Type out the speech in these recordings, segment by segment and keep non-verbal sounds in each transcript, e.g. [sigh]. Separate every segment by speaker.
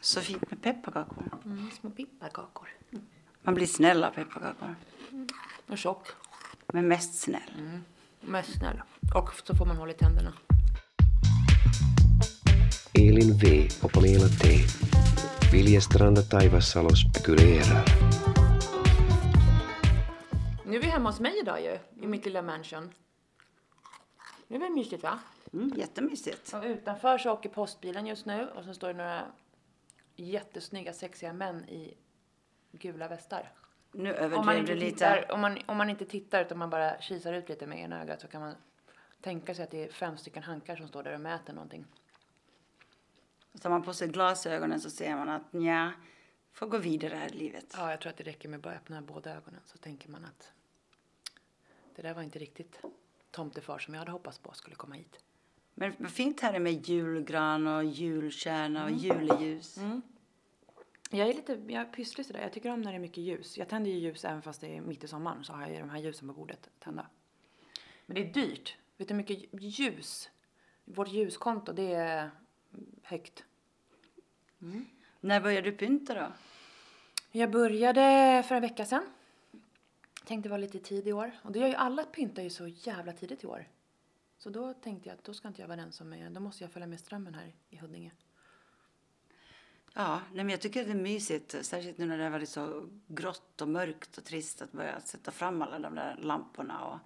Speaker 1: Så fint med pepparkakor.
Speaker 2: Mm, små pepparkakor.
Speaker 1: Man blir snäll av pepparkakor.
Speaker 2: Och tjock.
Speaker 1: Men mest snäll.
Speaker 2: Mest snäll. Och så får man hålla i tänderna.
Speaker 3: Elin V och Pamela T. Viljestranda Taivassalo spekulerar.
Speaker 2: Nu är vi hemma hos mig idag ju, i mitt lilla mansion. Det är väl mysigt va?
Speaker 1: Mm, jättemysigt.
Speaker 2: Och utanför så åker postbilen just nu och så står det några jättesnygga sexiga män i gula västar.
Speaker 1: Nu
Speaker 2: Om man,
Speaker 1: överdrev
Speaker 2: inte
Speaker 1: du lite.
Speaker 2: tittar, om, man, om man inte tittar utan man bara kisar ut lite med ena ögat så kan man tänka sig att det är fem stycken hankar som står där och mäter någonting.
Speaker 1: Tar man på sig glasögonen så ser man att ja, får gå vidare här i livet.
Speaker 2: Ja, jag tror att det räcker med att bara öppna båda ögonen så tänker man att det där var inte riktigt tomtefar som jag hade hoppats på skulle komma hit.
Speaker 1: Men vad fint här är med julgran och julkärna
Speaker 2: Mm.
Speaker 1: och juleljus.
Speaker 2: Jag är lite jag är pysslig sådär. Jag tycker om när det är mycket ljus. Jag tänder ju ljus även fast det är mitt i sommaren så har jag ju de här ljusen på bordet tända. Men det är dyrt. Vet du hur mycket ljus? Vårt ljuskonto det är högt.
Speaker 1: När började du pynta då?
Speaker 2: Jag började för en vecka sedan. Tänkte vara lite tid i år. Och det gör ju alla pyntar ju så jävla tidigt i år. Så då tänkte jag att då ska inte jag vara den som är, då måste jag följa med strömmen här i Huddinge.
Speaker 1: Ja, nej men jag tycker det är mysigt, särskilt nu när det har varit så grått och mörkt och trist att börja sätta fram alla de där lamporna och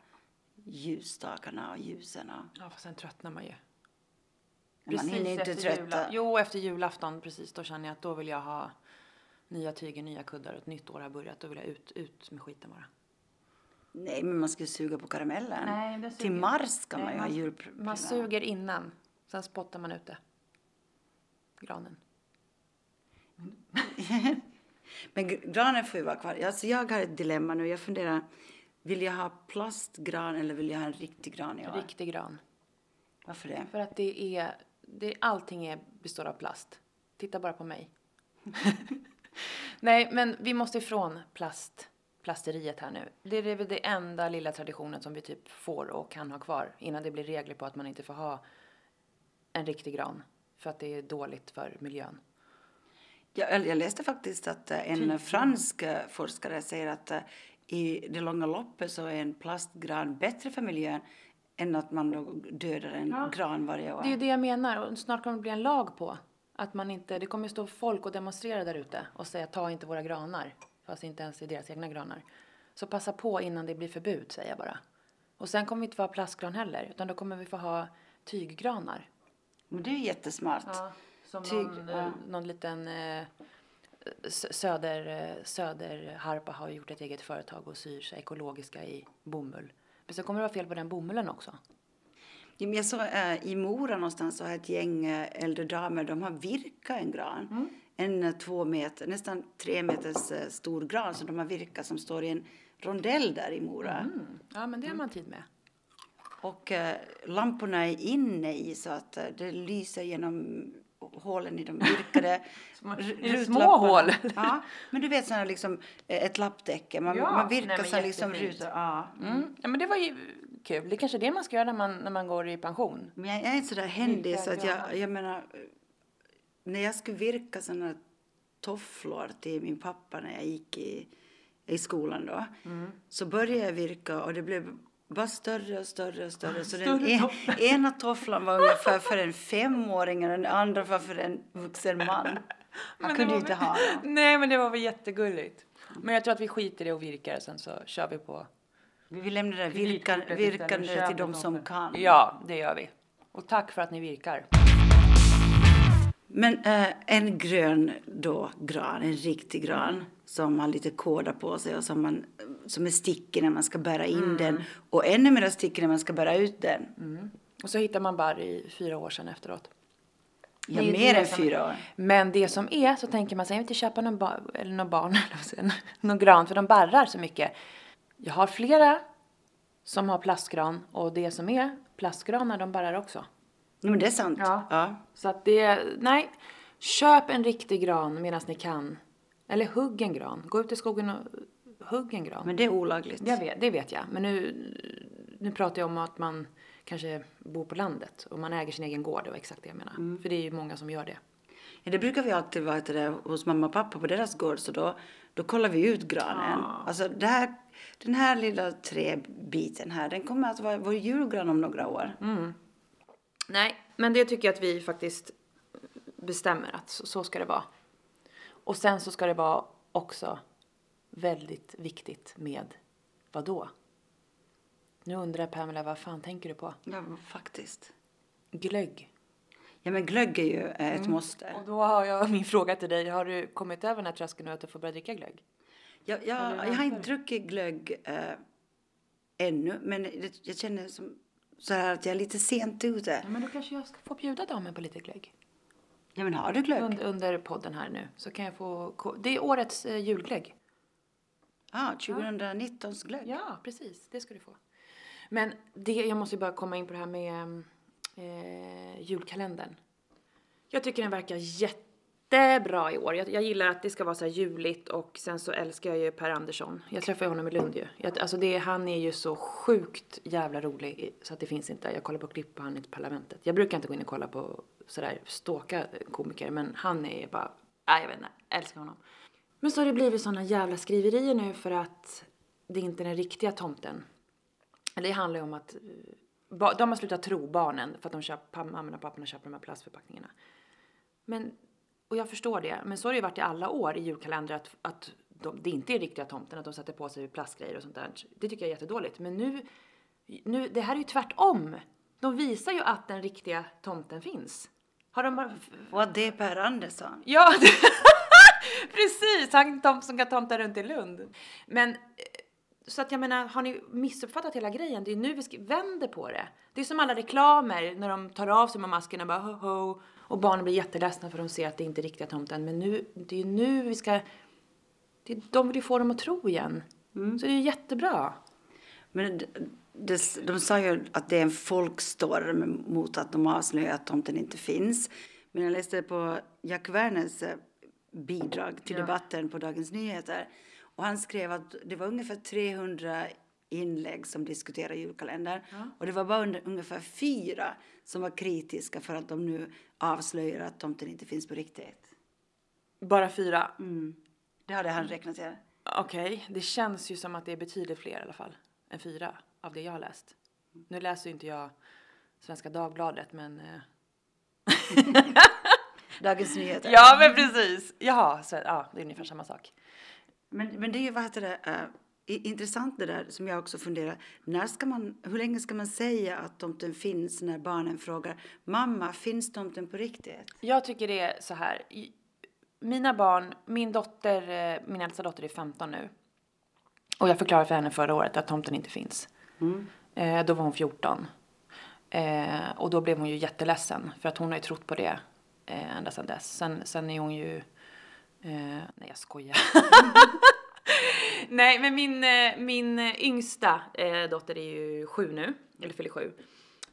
Speaker 1: ljusstakarna och ljusen. Och...
Speaker 2: Ja, fast sen tröttnar man ju.
Speaker 1: Man hinner inte
Speaker 2: efter
Speaker 1: trötta.
Speaker 2: jula- Jo, efter julafton precis. Då känner jag att då vill jag ha nya tyger, nya kuddar och ett nytt år har börjat. Då vill jag ut, ut med skiten bara.
Speaker 1: Nej, men man ska ju suga på karamellen.
Speaker 2: Nej.
Speaker 1: Till mars ska
Speaker 2: Nej,
Speaker 1: man ju ha
Speaker 2: man-
Speaker 1: julpr-
Speaker 2: Man suger innan, sen spottar man ut det. Granen. [laughs]
Speaker 1: Men gr- granen får ju vara kvar. Alltså jag har ett dilemma nu. Jag funderar, vill jag ha plastgran eller vill jag ha en riktig gran i år?
Speaker 2: Riktig gran.
Speaker 1: Varför det?
Speaker 2: För att det är, det, allting är, består av plast. Titta bara på mig. [laughs] Nej, men vi måste ifrån plast, plasteriet här nu. Det är väl det enda lilla traditionen som vi typ får och kan ha kvar innan det blir regler på att man inte får ha en riktig gran. För att det är dåligt för miljön.
Speaker 1: Jag, jag läste faktiskt att eh, en fransk eh, forskare säger att eh, i det långa loppet så är en plastgran bättre för miljön än att man då dödar en gran varje år.
Speaker 2: Det är ju det jag menar och snart kommer det bli en lag på att man inte, det kommer stå folk och demonstrera där ute och säga ta inte våra granar. Fast inte ens är deras egna granar. Så passa på innan det blir förbud säger jag bara. Och sen kommer vi inte få ha plastgran heller utan då kommer vi få ha tyggranar.
Speaker 1: Men det är ju jättesmart.
Speaker 2: som
Speaker 1: Tyg,
Speaker 2: någon,
Speaker 1: ja.
Speaker 2: eh, någon liten eh, sö- söder, eh, söderharpa har gjort ett eget företag och syr sig ekologiska i bomull. Men så kommer det vara fel på den bomullen också.
Speaker 1: Ja, Jag såg eh, i Mora någonstans så har ett gäng äldre damer, de har virkat en gran.
Speaker 2: Mm.
Speaker 1: En två meter, nästan tre meters eh, stor gran som de har virkat som står i en rondell där i Mora.
Speaker 2: Mm. Ja men det har man tid med.
Speaker 1: Och eh, lamporna är inne i så att eh, det lyser genom hålen i de virkade [laughs] r-
Speaker 2: är det små
Speaker 1: rutlapparna.
Speaker 2: hål? [laughs]
Speaker 1: Ja, men du vet sådana liksom eh, ett lapptäcke. Man,
Speaker 2: Ja.
Speaker 1: man virkar
Speaker 2: Nej,
Speaker 1: så liksom rutor. Ja.
Speaker 2: Mm. Ja men det var ju kul. Det är kanske är det man ska göra när man, när man går i pension.
Speaker 1: Men jag, är inte så där händig så att jag, jag menar när jag skulle virka sådana tofflor till min pappa när jag gick i, i skolan då
Speaker 2: Mm.
Speaker 1: så började jag virka och det blev bara större och större och större. Så den en, [laughs] ena tofflan var ungefär för en femåring och den andra var för en vuxen man. [laughs]
Speaker 2: Det
Speaker 1: kunde ju inte ha dem. [laughs]
Speaker 2: Nej men det var väl jättegulligt. Men jag tror att vi skiter i det och virkar sen så kör vi på.
Speaker 1: Vi vill lämna det virkan, virkande till de som kan.
Speaker 2: Ja det gör vi. Och tack för att ni virkar.
Speaker 1: Men eh, en grön då, gran, en riktig gran som har lite kåda på sig och som, man, som är stickig när man ska bära in
Speaker 2: Mm.
Speaker 1: den och ännu mer stickig när man ska bära ut den.
Speaker 2: Och så hittar man barr i fyra år sedan efteråt.
Speaker 1: Ja, mer än fyra år.
Speaker 2: Men det som är så tänker man sig inte köpa någon, ba- eller någon barn [laughs] jag, någon gran för de barrar så mycket. Jag har flera som har plastgran och det som är plastgranar de barrar också.
Speaker 1: Men det är sant.
Speaker 2: Ja.
Speaker 1: Ja.
Speaker 2: Så att det, nej. Köp en riktig gran medan ni kan. Eller hugg en gran. Gå ut i skogen och hugg en gran.
Speaker 1: Men det är olagligt.
Speaker 2: Jag vet, det vet jag. Men nu, nu pratar jag om att man kanske bor på landet och man äger sin egen gård. Det var exakt det jag menar. För det är ju många som gör det.
Speaker 1: Ja, det brukar vi alltid vara det, hos mamma och pappa på deras gård så då, då kollar vi ut granen. Alltså det här, den här lilla träbiten här den kommer att vara vår julgran om några år.
Speaker 2: Nej, men det tycker jag att vi faktiskt bestämmer att så, så ska det vara. Och sen så ska det vara också väldigt viktigt med vad då? Nu undrar Pamela, vad fan tänker du på?
Speaker 1: Ja, faktiskt.
Speaker 2: Glögg.
Speaker 1: Ja men glögg är ju eh,
Speaker 2: Mm.
Speaker 1: ett måste.
Speaker 2: Och då har jag min fråga till dig. Har du kommit över den här tröskeln nu att du får börja dricka glögg?
Speaker 1: Jag, jag, jag har inte druckit glögg eh, ännu men det, jag känner som så här att jag är lite sent ute.
Speaker 2: Ja, men då kanske jag ska få bjuda damen på lite glögg.
Speaker 1: Ja men har du glögg?
Speaker 2: Under, under podden här nu så kan jag få... Det är årets eh, julglögg.
Speaker 1: Ja, 2019s glögg.
Speaker 2: Ja, precis. Det ska du få. Men det, jag måste ju bara komma in på det här med eh, julkalendern. Jag tycker den verkar jättebra i år. Jag, jag gillar att det ska vara så här juligt och sen så älskar jag ju Per Andersson. Jag träffade honom i Lund ju. Jag, alltså det, han är ju så sjukt jävla rolig så att det finns inte. Jag kollar på klipp på han i Parlamentet. Jag brukar inte gå in och kolla på sådär ståka komiker men han är bara, nej jag vet inte, jag älskar honom. Men så har det blivit såna jävla skriverier nu för att det är inte den riktiga tomten. Eller det handlar ju om att eh, de har slutat tro barnen för att de köper, mammorna och papporna köper de här plastförpackningarna. Men, och jag förstår det, men så har det ju varit i alla år i julkalendrar att, att de, det inte är riktiga tomten, att de sätter på sig plastgrejer och sånt där. Det tycker jag är jättedåligt. Men nu, nu, det här är ju tvärtom. De visar ju att den riktiga tomten finns. Har de bara...
Speaker 1: Och det är Per Andersson.
Speaker 2: Ja, [laughs] precis! Han som kan tomta runt i Lund. Men, så att jag menar, har ni missuppfattat hela grejen? Det är nu vi vänder på det. Det är som alla reklamer när de tar av sig med maskerna och bara ho ho. Och barnen blir jätteledsna för de ser att det inte är riktiga tomten. Men nu, det är ju nu vi ska... Det är, de vill ju få dem att tro igen. Så det är jättebra.
Speaker 1: Men det, det, de sa ju att det är en folkstorm mot att de avslöjar att tomten inte finns. Men jag läste på Jack Werners eh, bidrag till debatten på Dagens Nyheter. Och han skrev att det var ungefär 300 inlägg som diskuterade julkalendern. Och det var bara under, ungefär fyra som var kritiska för att de nu avslöjar att tomten inte finns på riktigt.
Speaker 2: Bara fyra.
Speaker 1: Det hade han räknat till.
Speaker 2: Okej, det känns ju som att det är betydligt fler i alla fall än fyra av det jag har läst. Nu läser ju inte jag Svenska Dagbladet men... eh, [laughs]
Speaker 1: Dagens Nyheter.
Speaker 2: Ja men precis! Jaha, så, ja det är ungefär samma sak.
Speaker 1: Men, men det är ju vad det, eh, intressant det där som jag också funderar. När ska man, hur länge ska man säga att tomten finns när barnen frågar mamma, finns tomten på riktigt?
Speaker 2: Jag tycker det är så här. Mina barn, min dotter, eh, min äldsta dotter är 15 nu. Och jag förklarade för henne förra året att tomten inte finns. Eh, då var hon 14. Eh, och då blev hon ju jätteledsen för att hon har ju trott på det eh, ända sedan dess. Sen, sen är hon ju... Eh, nej jag skojar. [laughs] nej men min, eh, min yngsta eh, dotter är ju sju nu, eller fyller sju.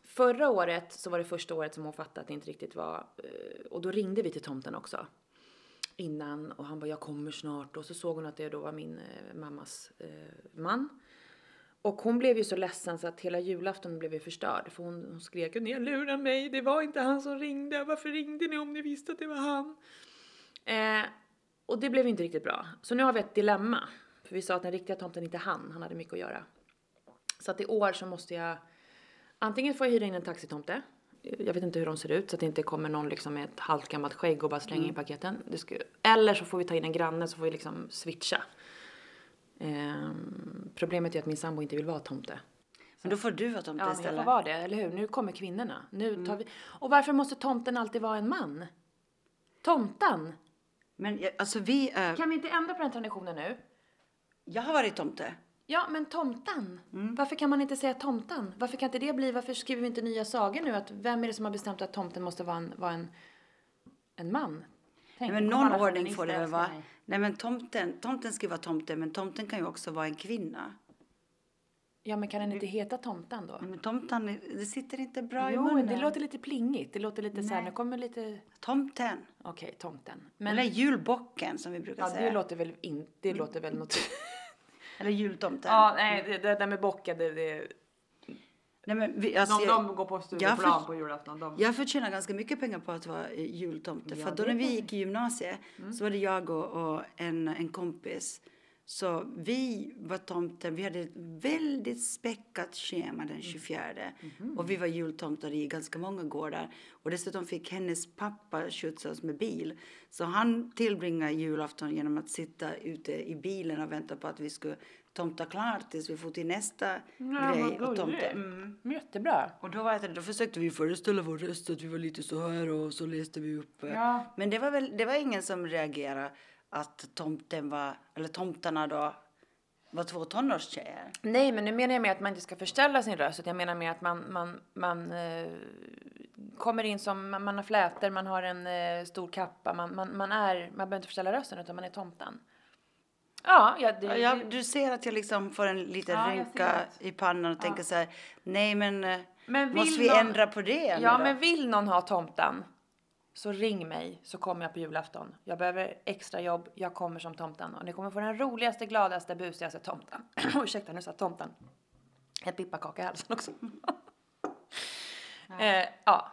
Speaker 2: Förra året så var det första året som hon fattade att det inte riktigt var... Eh, och då ringde vi till tomten också. Innan och han bara jag kommer snart och så såg hon att det då var min eh, mammas eh, man. Och hon blev ju så ledsen så att hela julafton blev ju förstörd. För hon, hon skrek ni har lurat mig, det var inte han som ringde. Varför ringde ni om ni visste att det var han? Eh, och det blev inte riktigt bra. Så nu har vi ett dilemma. För vi sa att den riktiga tomten inte han, han hade mycket att göra. Så att i år så måste jag antingen får jag hyra in en taxitomte. Jag vet inte hur de ser ut så att det inte kommer någon liksom med ett halvgammalt skägg och bara slänga in paketen. Ska, eller så får vi ta in en granne så får vi liksom switcha. Ehm, problemet är att min sambo inte vill vara tomte.
Speaker 1: Men då får du vara tomte
Speaker 2: Ja, men jag
Speaker 1: istället.
Speaker 2: får vara det, eller hur? Nu kommer kvinnorna. Nu tar vi... Och varför måste tomten alltid vara en man? Tomten!
Speaker 1: Men jag- alltså vi, eh,
Speaker 2: Kan vi inte ändra på den traditionen nu?
Speaker 1: jag har varit tomte.
Speaker 2: Ja, men tomten. Varför kan man inte säga tomten? Varför kan inte det bli, varför skriver vi inte nya sagor nu? Att vem är det som har bestämt att tomten måste vara en, vara en, en man? Tänk,
Speaker 1: Nej, men någon ordning får det väl vara. Nej men tomten, tomten ska ju vara tomte men tomten kan ju också vara en kvinna.
Speaker 2: Ja, men kan den inte heta tomten då?
Speaker 1: Men tomten, det sitter inte bra i
Speaker 2: Jo,
Speaker 1: munnen.
Speaker 2: det låter lite plingigt. Det låter lite så här, nu kommer lite...
Speaker 1: Tomten.
Speaker 2: Okej, tomten. Men,
Speaker 1: Eller julbocken som vi brukar
Speaker 2: ja,
Speaker 1: säga.
Speaker 2: det låter väl in, det låter väl något... [laughs]
Speaker 1: Eller jultomten.
Speaker 2: Ja, nej, det, det där med bocken, det, det...
Speaker 1: Nej, men vi, alltså,
Speaker 2: De,
Speaker 1: jag,
Speaker 2: de går på studieplan
Speaker 1: för-
Speaker 2: på julafton. De.
Speaker 1: jag förtjänar ganska mycket pengar på att vara jultomte.
Speaker 2: Ja,
Speaker 1: för då när vi gick i gymnasiet så var det jag och, och en, en kompis. Så vi var tomten. Vi hade ett väldigt späckat schema den 24. Och vi var jultomtar i ganska många gårdar. Och dessutom fick hennes pappa skjutsa oss med bil. Så han tillbringade julafton genom att sitta ute i bilen och vänta på att vi skulle tomta klart tills vi får till nästa grej och tomte. Mm.
Speaker 2: Jättebra.
Speaker 1: Och då, var det, då försökte vi föreställa vår röst att vi var lite så här och så läste vi upp.
Speaker 2: Ja.
Speaker 1: Men det var väl, det var ingen som reagerade att tomten var, eller tomtarna då, var två tonårstjejer.
Speaker 2: Nej, men nu menar jag med att man inte ska förställa sin röst. Jag menar med att man, man, man eh, kommer in som, man, man har flätor, man har en eh, stor kappa, man, man, man är, man behöver inte förställa rösten utan man är tomten. Ja, ja, det,
Speaker 1: Ja, du ser att jag liksom får en liten
Speaker 2: Ja,
Speaker 1: rynka i pannan och tänker så här, nej men, eh,
Speaker 2: Men
Speaker 1: måste vi
Speaker 2: någon-
Speaker 1: ändra på det
Speaker 2: Ja,
Speaker 1: då?
Speaker 2: men vill någon ha tomten så ring mig så kommer jag på julafton. Jag behöver extra jobb, jag kommer som tomten och ni kommer få den roligaste, gladaste, busigaste tomten. [clears throat] Ursäkta, nu sa tomten. En pipparkaka i halsen också. ja. Eh, ja,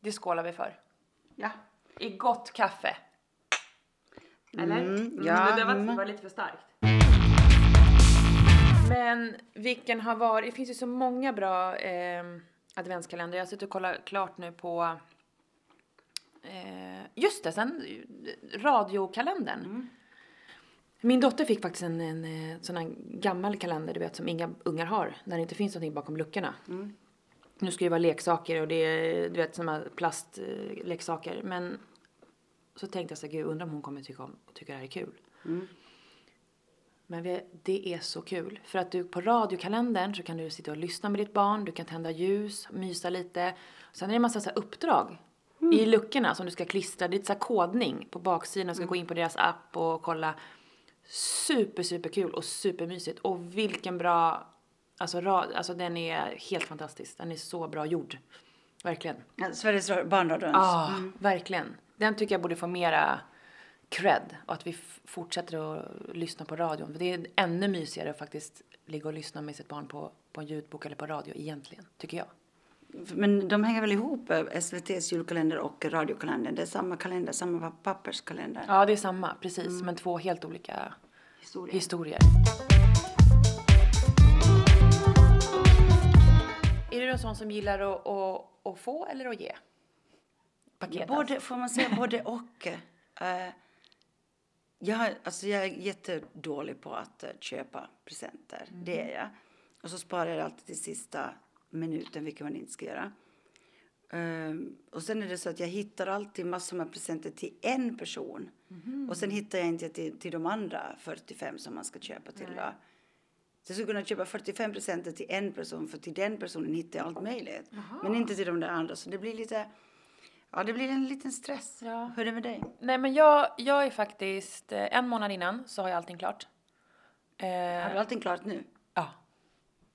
Speaker 2: det skålar vi för.
Speaker 1: Ja.
Speaker 2: I gott kaffe. Eller?
Speaker 1: Mm, ja,
Speaker 2: det, var,
Speaker 1: mm.
Speaker 2: det var lite för starkt. Men vilken har varit, det finns ju så många bra eh, adventskalendrar. Jag har suttit och kollat klart nu på Eh, just det, sen eh, radiokalendern. Min dotter fick faktiskt en, en eh, sån här gammal kalender, du vet, som inga ungar har. När det inte finns någonting bakom luckorna. Nu ska det vara leksaker och det är, du vet, såna här plastleksaker. Men så tänkte jag så gud, undrar om hon kommer tycka om och tycker det här är kul. Men vi, det är så kul. För att du på radiokalendern så kan du sitta och lyssna med ditt barn, du kan tända ljus, mysa lite. Sen är det en massa så här uppdrag i luckorna som du ska klistra. Det är lite så här kodning på baksidan. Du ska gå in på deras app och kolla. Super, super kul och supermysigt. Och vilken bra, alltså, rad, alltså den är helt fantastisk. Den är så bra gjord. Verkligen.
Speaker 1: Ja, Sveriges Ra- barnradions.
Speaker 2: Ja, verkligen. Den tycker jag borde få mera cred och att vi fortsätter att lyssna på radion. För det är ännu mysigare att faktiskt ligga och lyssna med sitt barn på, på en ljudbok eller på radio egentligen, tycker jag.
Speaker 1: Men de hänger väl ihop, eh, SVTs julkalender och radiokalendern. Det är samma kalender, samma papperskalender.
Speaker 2: Ja, det är samma, precis. Men två helt olika
Speaker 1: Historia.
Speaker 2: historier. Är du en sån som gillar att, att, att få eller att ge? Paket alltså.
Speaker 1: Både, får man säga både och. [laughs] Eh, jag, alltså jag är jättedålig på att eh, köpa presenter. Det är jag. Och så sparar jag alltid till sista minuten, vilket man inte ska göra. Ehm, och sen är det så att jag hittar alltid massor med presenter till en person. Och sen hittar jag inte till, till de andra 45 som man ska köpa till. Då. Så jag skulle kunna köpa 45 presenter till en person för till den personen hittar jag allt möjligt. Men inte till de där andra. Så det blir lite, ja det blir en liten stress.
Speaker 2: Ja.
Speaker 1: Hur är det med dig?
Speaker 2: Nej, men jag, jag är faktiskt... eh, En månad innan så har jag allting klart. Eh,
Speaker 1: Har du allting klart nu?
Speaker 2: Ja.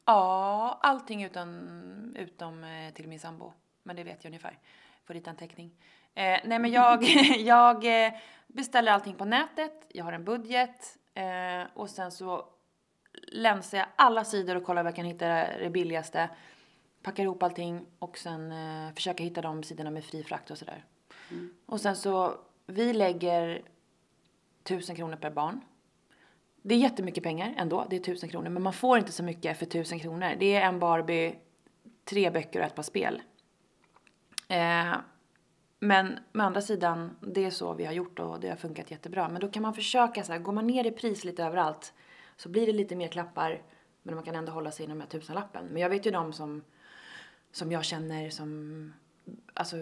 Speaker 2: Ja, allting utan, utom eh, till min sambo. Men det vet jag ungefär. Får rita en teckning. Eh, nej men jag, [laughs] [laughs] jag eh, beställer allting på nätet. Jag har en budget. Eh, och sen så länsar jag alla sidor och kollar vad jag kan hitta det billigaste. Packar ihop allting och sen eh, försöker hitta de sidorna med fri frakt och sådär. Och sen så, vi lägger tusen kronor per barn. Det är jättemycket pengar ändå, det är tusen kronor. Men man får inte så mycket för tusen kronor. Det är en Barbie, tre böcker och ett par spel. Eh, men med andra sidan, det är så vi har gjort och det har funkat jättebra. Men då kan man försöka så här, går man ner i pris lite överallt så blir det lite mer klappar. Men man kan ändå hålla sig inom den här tusenlappen. Men jag vet ju de som, som jag känner som, alltså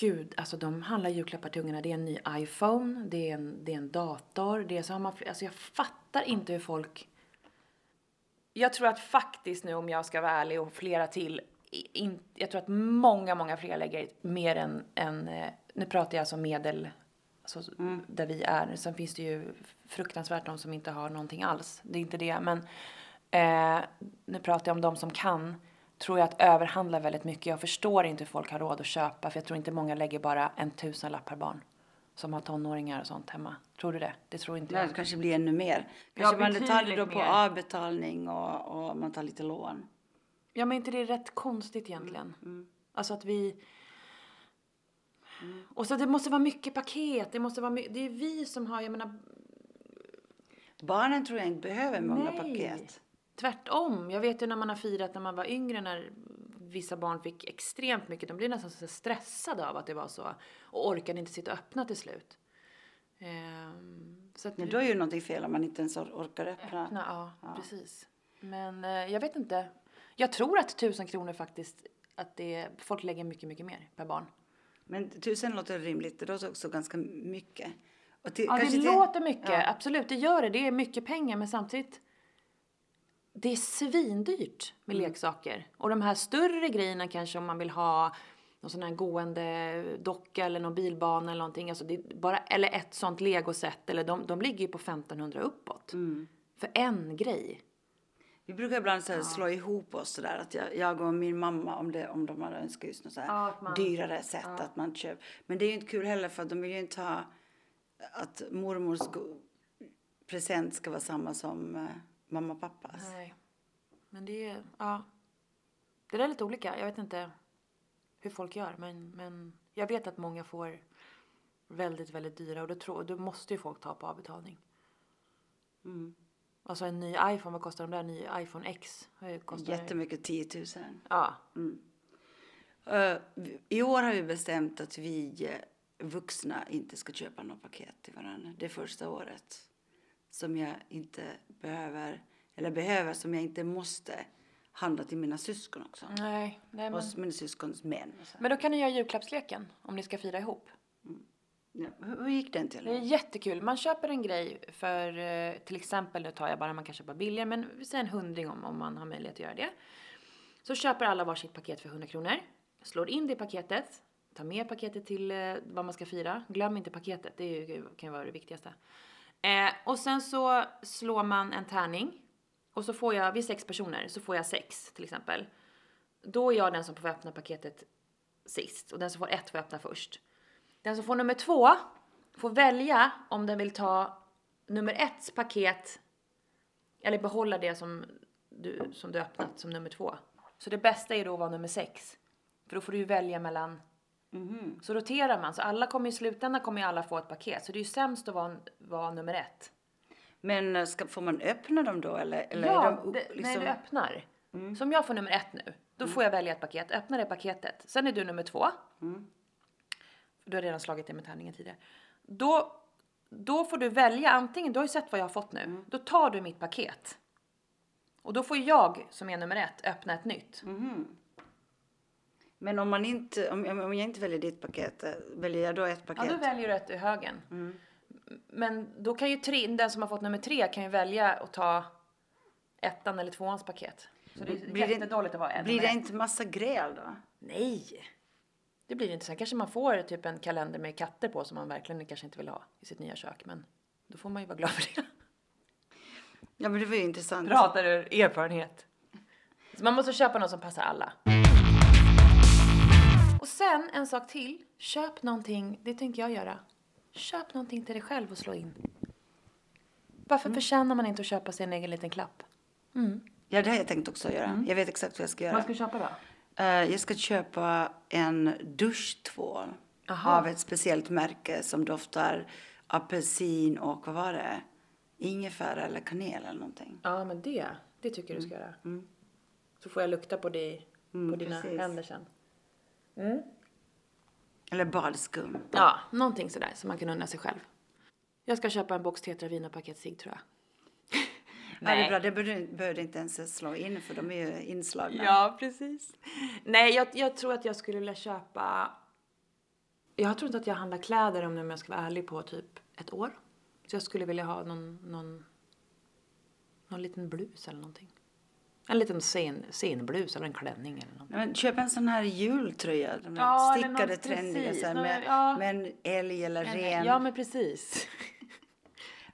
Speaker 2: gud, alltså de handlar julklappar till ungarna. Det är en ny iPhone, det är en, det är en dator, det är så har man, alltså jag fattar inte hur folk jag tror att faktiskt nu om jag ska vara ärlig och flera till, in, jag tror att många, många fler lägger mer än, än eh, nu pratar jag alltså medel, alltså där vi är. Sen finns det ju fruktansvärt de som inte har någonting alls. Det är inte det, men eh, nu pratar jag om de som kan. Tror jag att överhandla väldigt mycket. Jag förstår inte hur folk har råd att köpa, för jag tror inte många lägger bara en tusenlapp per barn. Som har tonåringar och sånt hemma. Tror du det? Det tror inte
Speaker 1: Nej,
Speaker 2: jag.
Speaker 1: det kanske blir ännu mer.
Speaker 2: Ja,
Speaker 1: Kanske man tar det då på
Speaker 2: mer.
Speaker 1: avbetalning och, och man tar lite lån.
Speaker 2: Ja, men inte det är rätt konstigt egentligen. Alltså att vi... Och så det måste vara mycket paket. Det måste vara my... Det är vi som har, jag menar,
Speaker 1: Barnen tror jag inte behöver många
Speaker 2: Nej.
Speaker 1: paket.
Speaker 2: Tvärtom. Jag vet ju när man har firat när man var yngre när vissa barn fick extremt mycket. De blev nästan så stressade av att det var så. Och orkade inte sitta och öppna till slut. Ehm, så att
Speaker 1: Men då är ju någonting fel om man inte ens or- orkar öppna.
Speaker 2: öppna, ja, precis. Men eh, jag vet inte. Jag tror att tusen kronor faktiskt, att det, folk lägger mycket, mycket mer per barn.
Speaker 1: Men tusen låter rimligt. Det låter också ganska mycket. Till,
Speaker 2: Ja, det låter mycket.
Speaker 1: Ja.
Speaker 2: Absolut, det gör det. Det är mycket pengar, men samtidigt det är svindyrt med
Speaker 1: Mm.
Speaker 2: leksaker. Och de här större grejerna kanske om man vill ha någon sån här gående docka eller någon bilbana eller någonting. Alltså bara, eller ett sånt legoset. Eller de, de ligger ju på 1500 uppåt.
Speaker 1: Mm.
Speaker 2: För en grej.
Speaker 1: Vi brukar ibland så här slå ihop oss sådär att jag, jag och min mamma om, det, om de har önskat just något så
Speaker 2: Ja, man-
Speaker 1: dyrare sätt att man köper. Men det är ju inte kul heller för de vill ju inte ha att mormors present ska vara samma som eh, mamma och pappas.
Speaker 2: Nej. Men det är, ja. Det där är lite olika. Jag vet inte hur folk gör. Men, men jag vet att många får väldigt, väldigt dyra. Och då, tror, då måste ju folk ta på avbetalning.
Speaker 1: Mm.
Speaker 2: Alltså en ny iPhone, vad kostar de där? Ny iPhone X? Vad Kostar
Speaker 1: Jättemycket 10 000.
Speaker 2: Ja.
Speaker 1: Eh, vi- I år har vi bestämt att vi eh, vuxna inte ska köpa något paket till varandra. Det första året som jag inte behöver, eller behöver, som jag inte måste handla till mina syskon också.
Speaker 2: Nej, nej men...
Speaker 1: Och mina syskons män.
Speaker 2: Men då kan ni göra julklappsleken om ni ska fira ihop.
Speaker 1: Ja, hur, gick den till?
Speaker 2: Det är jättekul. Man köper en grej för eh, till exempel, nu tar jag bara, man kan köpa billigare, men vi säger en hundring om, om man har möjlighet att göra det. Så köper alla varsitt paket för 100 kronor. Slår in det paketet. Tar med paketet till eh, vad man ska fira. Glöm inte paketet, det kan ju vara det viktigaste. Eh, och sen så slår man en tärning. Och så får jag, vid sex personer, så får jag sex till exempel. Då är jag den som får öppna paketet sist och den som får ett får öppna först. Den som får nummer två får välja om den vill ta nummer etts paket eller behålla det som du, som du öppnat som nummer två. Så det bästa är då att vara nummer sex. För då får du ju välja mellan så roterar man, så alla kommer i slutändan kommer ju alla få ett paket. Så det är ju sämst att vara, vara nummer ett.
Speaker 1: Men eh, ska, får man öppna dem då eller? eller
Speaker 2: ja,
Speaker 1: de,
Speaker 2: det,
Speaker 1: liksom,
Speaker 2: när du öppnar. Så om jag får nummer ett nu, då får jag välja ett paket. Öppna det paketet. Sen är du nummer två. För du har redan slagit det med tärningen tidigare. Då, då får du välja antingen, du har ju sett vad jag har fått nu. Då tar du mitt paket. Och då får jag, som är nummer ett, öppna ett nytt.
Speaker 1: Men om, man inte, om, om jag inte väljer ditt paket, eh, väljer jag då ett
Speaker 2: Ja,
Speaker 1: paket?
Speaker 2: då väljer du ett ur högen. Men då kan ju tre, den som har fått nummer tre kan ju välja att ta ettan eller tvåans paket. Så det är
Speaker 1: Blir det-
Speaker 2: jättedåligt att vara en
Speaker 1: Blir det inte massa gräl då?
Speaker 2: Nej! Det blir det inte. Sen kanske man får typ en kalender med katter på som man verkligen kanske inte vill ha i sitt nya kök. Men då får man ju vara glad för det.
Speaker 1: Ja men det var ju intressant.
Speaker 2: Pratar ur erfarenhet. Så man måste köpa något som passar alla. Och sen en sak till. Köp någonting, det tänker jag göra. Köp någonting till dig själv och slå in. Varför förtjänar man inte att köpa sig en egen liten klapp?
Speaker 1: Ja det har jag tänkt också göra. Jag vet exakt vad jag ska göra.
Speaker 2: du köpa då?
Speaker 1: Eh, jag ska köpa en duschtvål
Speaker 2: Aha.
Speaker 1: av ett speciellt märke som doftar apelsin och vad var det? Ingefära eller kanel eller någonting.
Speaker 2: Ja, men det, det tycker du ska göra. Så får jag lukta på, det, på
Speaker 1: Mm,
Speaker 2: dina
Speaker 1: precis.
Speaker 2: händer sen.
Speaker 1: Eller badskum.
Speaker 2: Ja, någonting sådär som man kan unna sig själv. Jag ska köpa en box Tetra Vin och paket cigg tror jag. [laughs]
Speaker 1: Ja, det är bra. Det behöver behöver inte ens slå in för de är ju inslagna.
Speaker 2: Ja, precis. Nej, jag, jag tror att jag skulle vilja köpa... Jag tror inte att jag handlar kläder om jag ska vara ärlig på typ ett år. Så jag skulle vilja ha någon, någon, någon liten blus eller någonting. En liten scen, scenblus eller en klänning eller någonting.
Speaker 1: Men köp en sån här jultröja. De
Speaker 2: Ja,
Speaker 1: stickade
Speaker 2: något-
Speaker 1: trendiga
Speaker 2: precis.
Speaker 1: så här, med,
Speaker 2: ja.
Speaker 1: med en älg eller ren.
Speaker 2: Ja, men precis.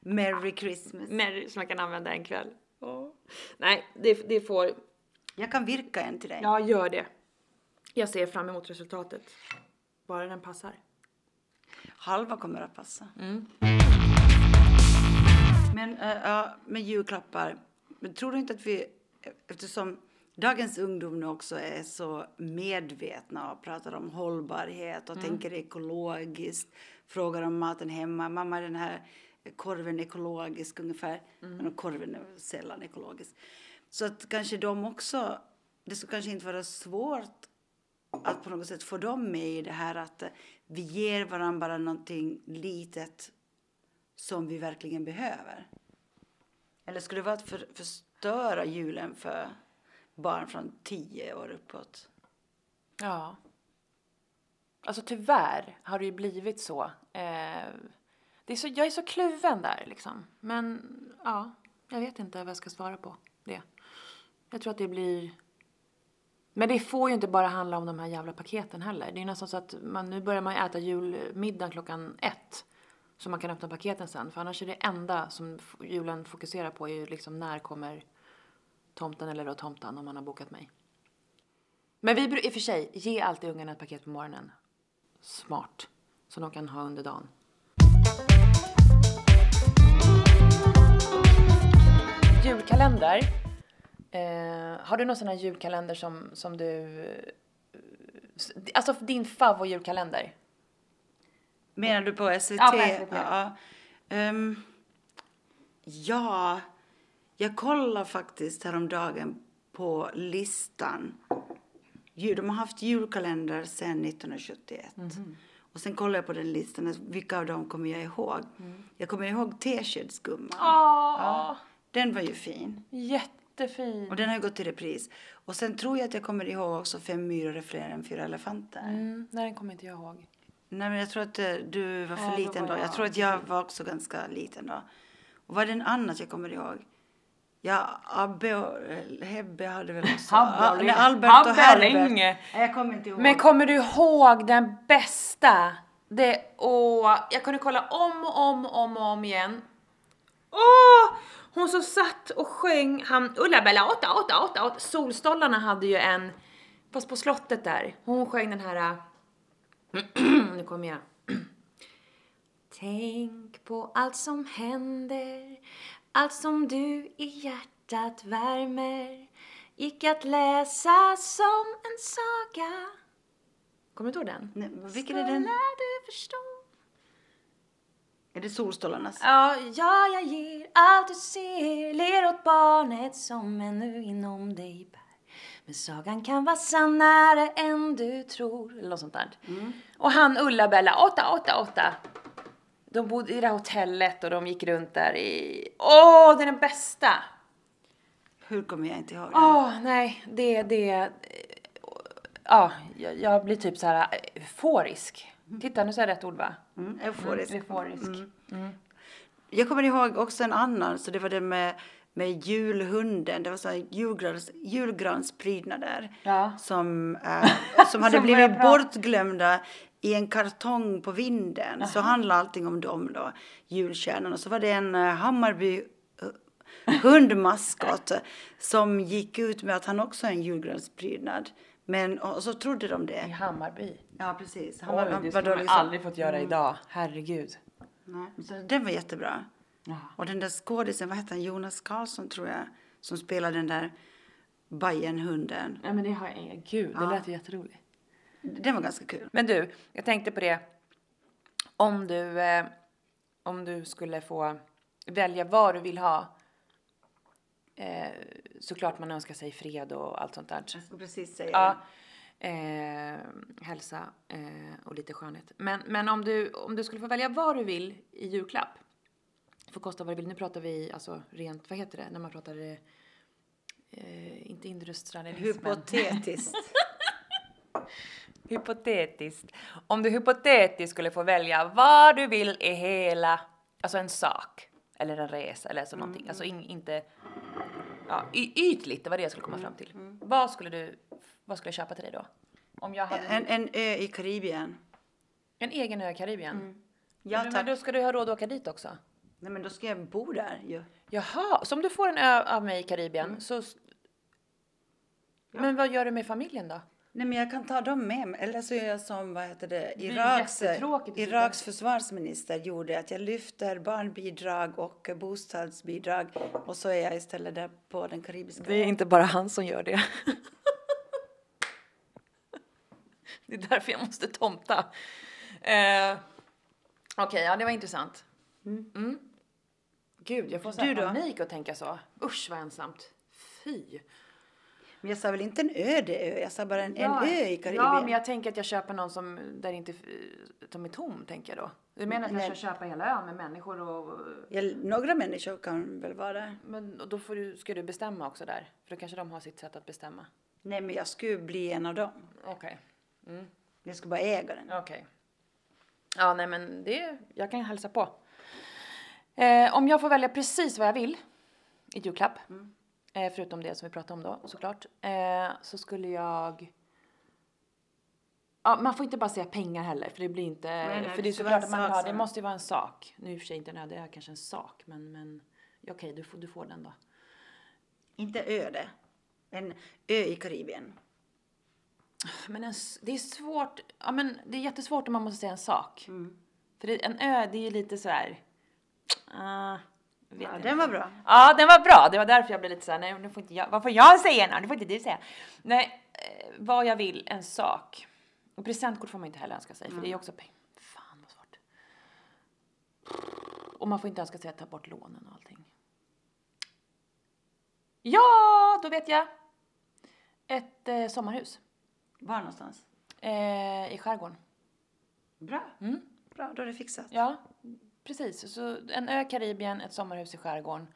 Speaker 1: Merry Christmas.
Speaker 2: Mary som man kan använda en kväll. Nej, det, det får...
Speaker 1: Jag kan virka en till dig.
Speaker 2: Ja, gör det. Jag ser fram emot resultatet. Bara den passar.
Speaker 1: Halva kommer att passa.
Speaker 2: Mm.
Speaker 1: Men, äh, ja, med julklappar. Men tror du inte att vi, eftersom dagens ungdom nu också är så medvetna och pratar om hållbarhet och tänker ekologiskt, frågar om maten hemma. Mamma, den här korven ekologisk ungefär? Men korven är sällan ekologisk. Så att kanske de också, det skulle kanske inte vara svårt att på något sätt få dem med i det här att eh, vi ger varandra bara någonting litet som vi verkligen behöver. Eller skulle det vara att för, förstöra julen för barn från tio år uppåt?
Speaker 2: Ja. Alltså tyvärr har det ju blivit så. Eh, det är så jag är så kluven där liksom. Men ja, jag vet inte vad jag ska svara på det. Jag tror att det blir... Men det får ju inte bara handla om de här jävla paketen heller. Det är nästan så att man, nu börjar man ju äta julmiddag klockan ett. Så man kan öppna paketen sen. För annars är det enda som julen fokuserar på är ju liksom när kommer tomten eller då tomtan om man har bokat mig. Men vi bru- i och för sig, ge alltid ungarna ett paket på morgonen. Smart. Som de kan ha under dagen. Julkalender. Eh, har du någon sån här julkalender som, som du... eh, Alltså din favoritjulkalender?
Speaker 1: Menar du på SVT?
Speaker 2: Ja, på SVT.
Speaker 1: Ja. Ehm, ja, jag kollade faktiskt häromdagen på listan. De har haft julkalender sedan 1971. Och sen kollade jag på den listan, vilka av dem kommer jag ihåg? Jag kommer ihåg Teskedsgumman.
Speaker 2: Ja,
Speaker 1: Den var ju fin.
Speaker 2: jättefin.
Speaker 1: Och den har gått till repris. Och sen tror jag att jag kommer ihåg också Fem myror är fler än fyra elefanter.
Speaker 2: Mm, nej, den kommer inte jag ihåg.
Speaker 1: Nej, men jag tror att eh, du var för
Speaker 2: Ja,
Speaker 1: liten då. Jag
Speaker 2: jag-
Speaker 1: tror att jag var också ganska liten då. Och vad är det annat jag kommer ihåg? Ja, Abbe och eh, Hebbe hade väl också...
Speaker 2: Habbe och
Speaker 1: nej, Albert
Speaker 2: Habbe
Speaker 1: och
Speaker 2: och
Speaker 1: Herbert. Jag kommer inte ihåg.
Speaker 2: Men kommer du ihåg den bästa? Det, åh, jag kunde kolla om och om och om, och om igen. Åh! Hon som satt och sjöng, han Ulla-Bella 8, 8, 8, 8. Solstollarna hade ju en, fast på slottet där. Hon sjöng den här, [clears throat] nu kommer jag. [clears throat] Tänk på allt som händer, allt som du i hjärtat värmer. Gick att läsa som en saga. Kommer du ihåg den?
Speaker 1: Nej, vilken är den?
Speaker 2: Du förstå?
Speaker 1: Är det Solstolarnas?
Speaker 2: Ja, ja, jag ger allt du ser, ler åt barnet som ännu inom dig bär. Men sagan kan vara sannare än du tror. Eller något sånt där. Och han Ulla-Bella, 888. De bodde i det här hotellet och de gick runt där i... Åh, det är den bästa!
Speaker 1: Hur kommer jag inte ihåg den?
Speaker 2: Åh, nej, det, det... Ja, jag, jag blir typ så här euforisk. Titta, nu säger jag rätt ord va?
Speaker 1: Mm, euforisk.
Speaker 2: Euforisk.
Speaker 1: Jag kommer ihåg också en annan, så det var det med, med julhunden. Det var så här julgrans, julgransprydnader
Speaker 2: Ja.
Speaker 1: som, eh, [laughs] som hade
Speaker 2: Som
Speaker 1: blivit bortglömda i en kartong på vinden. Så handlade allting om dem då, julstjärnorna. Så var det en uh, Hammarby eh, hundmaskot som gick ut med att han också är en julgransprydnad. Men och så trodde de
Speaker 2: I
Speaker 1: det.
Speaker 2: Hammarby.
Speaker 1: Ja, precis. Han
Speaker 2: Oj, det skulle man
Speaker 1: liksom-
Speaker 2: aldrig fått göra idag. Herregud.
Speaker 1: Nej, så den var jättebra. Och den där skådisen, vad hette han, Jonas Karlsson tror jag, som spelade den där Bajen-hunden.
Speaker 2: Ja men det har jag, gud, det lät ju jätteroligt.
Speaker 1: Den var ganska kul.
Speaker 2: Men du, jag tänkte på det. Om du, eh, om du skulle få välja vad du vill ha. Eh, såklart man önskar sig fred och allt sånt där.
Speaker 1: Jag skulle precis säga
Speaker 2: Ja. Eh, hälsa eh, och lite skönhet. Men, men om, du, om du skulle få välja vad du vill i julklapp. Får kosta vad det vill. Nu pratar vi alltså rent, vad heter det när man pratar eh, eh, inte
Speaker 1: det.
Speaker 2: industrialismen.
Speaker 1: Hypotetiskt.
Speaker 2: Hypotetiskt. Om du hypotetiskt skulle få välja vad du vill i hela, alltså en sak eller en resa eller så någonting. Alltså in, inte, ja, ytligt, det var det jag skulle komma fram till. Vad skulle du, vad skulle jag köpa till dig då? Om jag hade en,
Speaker 1: en, en ö i Karibien.
Speaker 2: egen ö i Karibien.
Speaker 1: Ja,
Speaker 2: men,
Speaker 1: tack.
Speaker 2: men då ska du ha råd att åka dit också.
Speaker 1: Nej, men då ska jag bo där ju.
Speaker 2: Jaha, så om du får en ö av mig i Karibien så... s- Men vad gör du med familjen då?
Speaker 1: Nej, men jag kan ta dem med mig. Eller så gör jag som vad heter det, Iraks,
Speaker 2: sitta-
Speaker 1: Iraks försvarsminister gjorde. Att jag lyfter barnbidrag och bostadsbidrag och så är jag istället där på den karibiska
Speaker 2: Det är inte bara han som gör det. [laughs] det är därför jag måste tomta. Eh, Okej, ja det var intressant. Mm. Gud, jag får så här
Speaker 1: Du då?
Speaker 2: panik att tänka så. Usch vad ensamt. Fy.
Speaker 1: Men jag sa väl inte en öde ö, jag sa bara en, en ö i Karibien.
Speaker 2: Ja, men jag tänker att jag köper någon som där inte som är tom, tänker jag då. Du menar att jag ska köpa hela ön med människor och
Speaker 1: Ja, några människor kan väl vara där.
Speaker 2: men då får du, ska du bestämma också där? För då kanske de har sitt sätt att bestämma.
Speaker 1: Nej, men jag skulle bli en av dem.
Speaker 2: Okej.
Speaker 1: Jag skulle bara äga den.
Speaker 2: Okej. Ja, nej men det, jag kan hälsa på. Eh, om jag får välja precis vad jag vill i julklapp, eh, förutom det som vi pratade om då såklart, eh, så skulle jag Ja, man får inte bara säga pengar heller, för det blir inte...
Speaker 1: nej,
Speaker 2: för
Speaker 1: det
Speaker 2: är såklart att man
Speaker 1: en
Speaker 2: vill ha,
Speaker 1: sak
Speaker 2: det måste ju vara en sak. Nu i och för sig inte en öde, det är kanske en sak, men, men okej, du, får, du får den då.
Speaker 1: Inte öde. En ö i Karibien.
Speaker 2: Men en, det är svårt, ja men det är jättesvårt om man måste säga en sak.
Speaker 1: Mm.
Speaker 2: För det, en ö, det är ju lite sådär... Uh,
Speaker 1: Ja, den var bra.
Speaker 2: Ja, den var bra. Det var därför jag blev lite såhär, nej, nu får inte jag, vad får jag säga nu? Det får inte du säga. Nej, eh, vad jag vill, en sak. Och presentkort får man inte heller önska sig, för det är också pengar. Fan vad svårt. Och man får inte önska sig att ta bort lånen och allting. Ja, då vet jag. Ett eh, sommarhus
Speaker 1: Var någonstans?
Speaker 2: eh, i skärgården.
Speaker 1: Bra. Bra, då är det fixat.
Speaker 2: Ja, precis. Så en ö i Karibien, ett sommarhus i skärgården.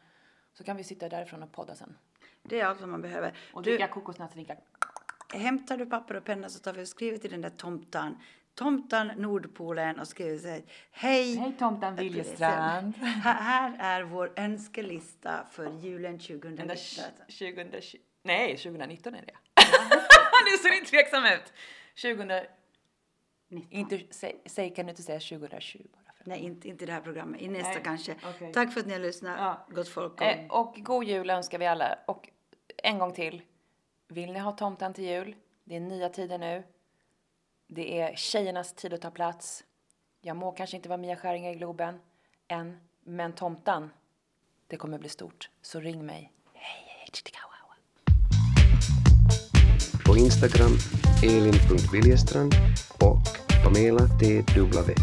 Speaker 2: Så kan vi sitta därifrån och podda sen.
Speaker 1: Det är allt som man behöver.
Speaker 2: Och dricka kokosnötsdrinkar.
Speaker 1: hämtar du papper och penna så tar vi och skriver till den där tomtan. Tomtan Nordpolen och skriver så här. Hej!
Speaker 2: Hej tomtan Viljestrand.
Speaker 1: Här är vår önskelista för julen
Speaker 2: Den där
Speaker 1: 2019.
Speaker 2: 2020, nej 2019 är det. [laughs] nu ser ni tveksam ut. 2000, inte, säg, säg, kan du inte säga 2020 bara? För.
Speaker 1: Nej, inte, inte i det här programmet. I nästa
Speaker 2: Nej,
Speaker 1: kanske.
Speaker 2: okej.
Speaker 1: Tack för att ni har lyssnat,
Speaker 2: Ja.
Speaker 1: gott folk. Och
Speaker 2: Eh, och god jul önskar vi alla. Och en gång till. Vill ni ha tomten till jul? Det är nya tider nu. Det är tjejernas tid att ta plats. Jag må kanske inte vara Mia Skäringer i Globen än, men tomtan, det kommer bli stort. Så ring mig. Hej, hej, tjitikawawa.
Speaker 3: På Instagram elin.viljestrand och Pamela TW.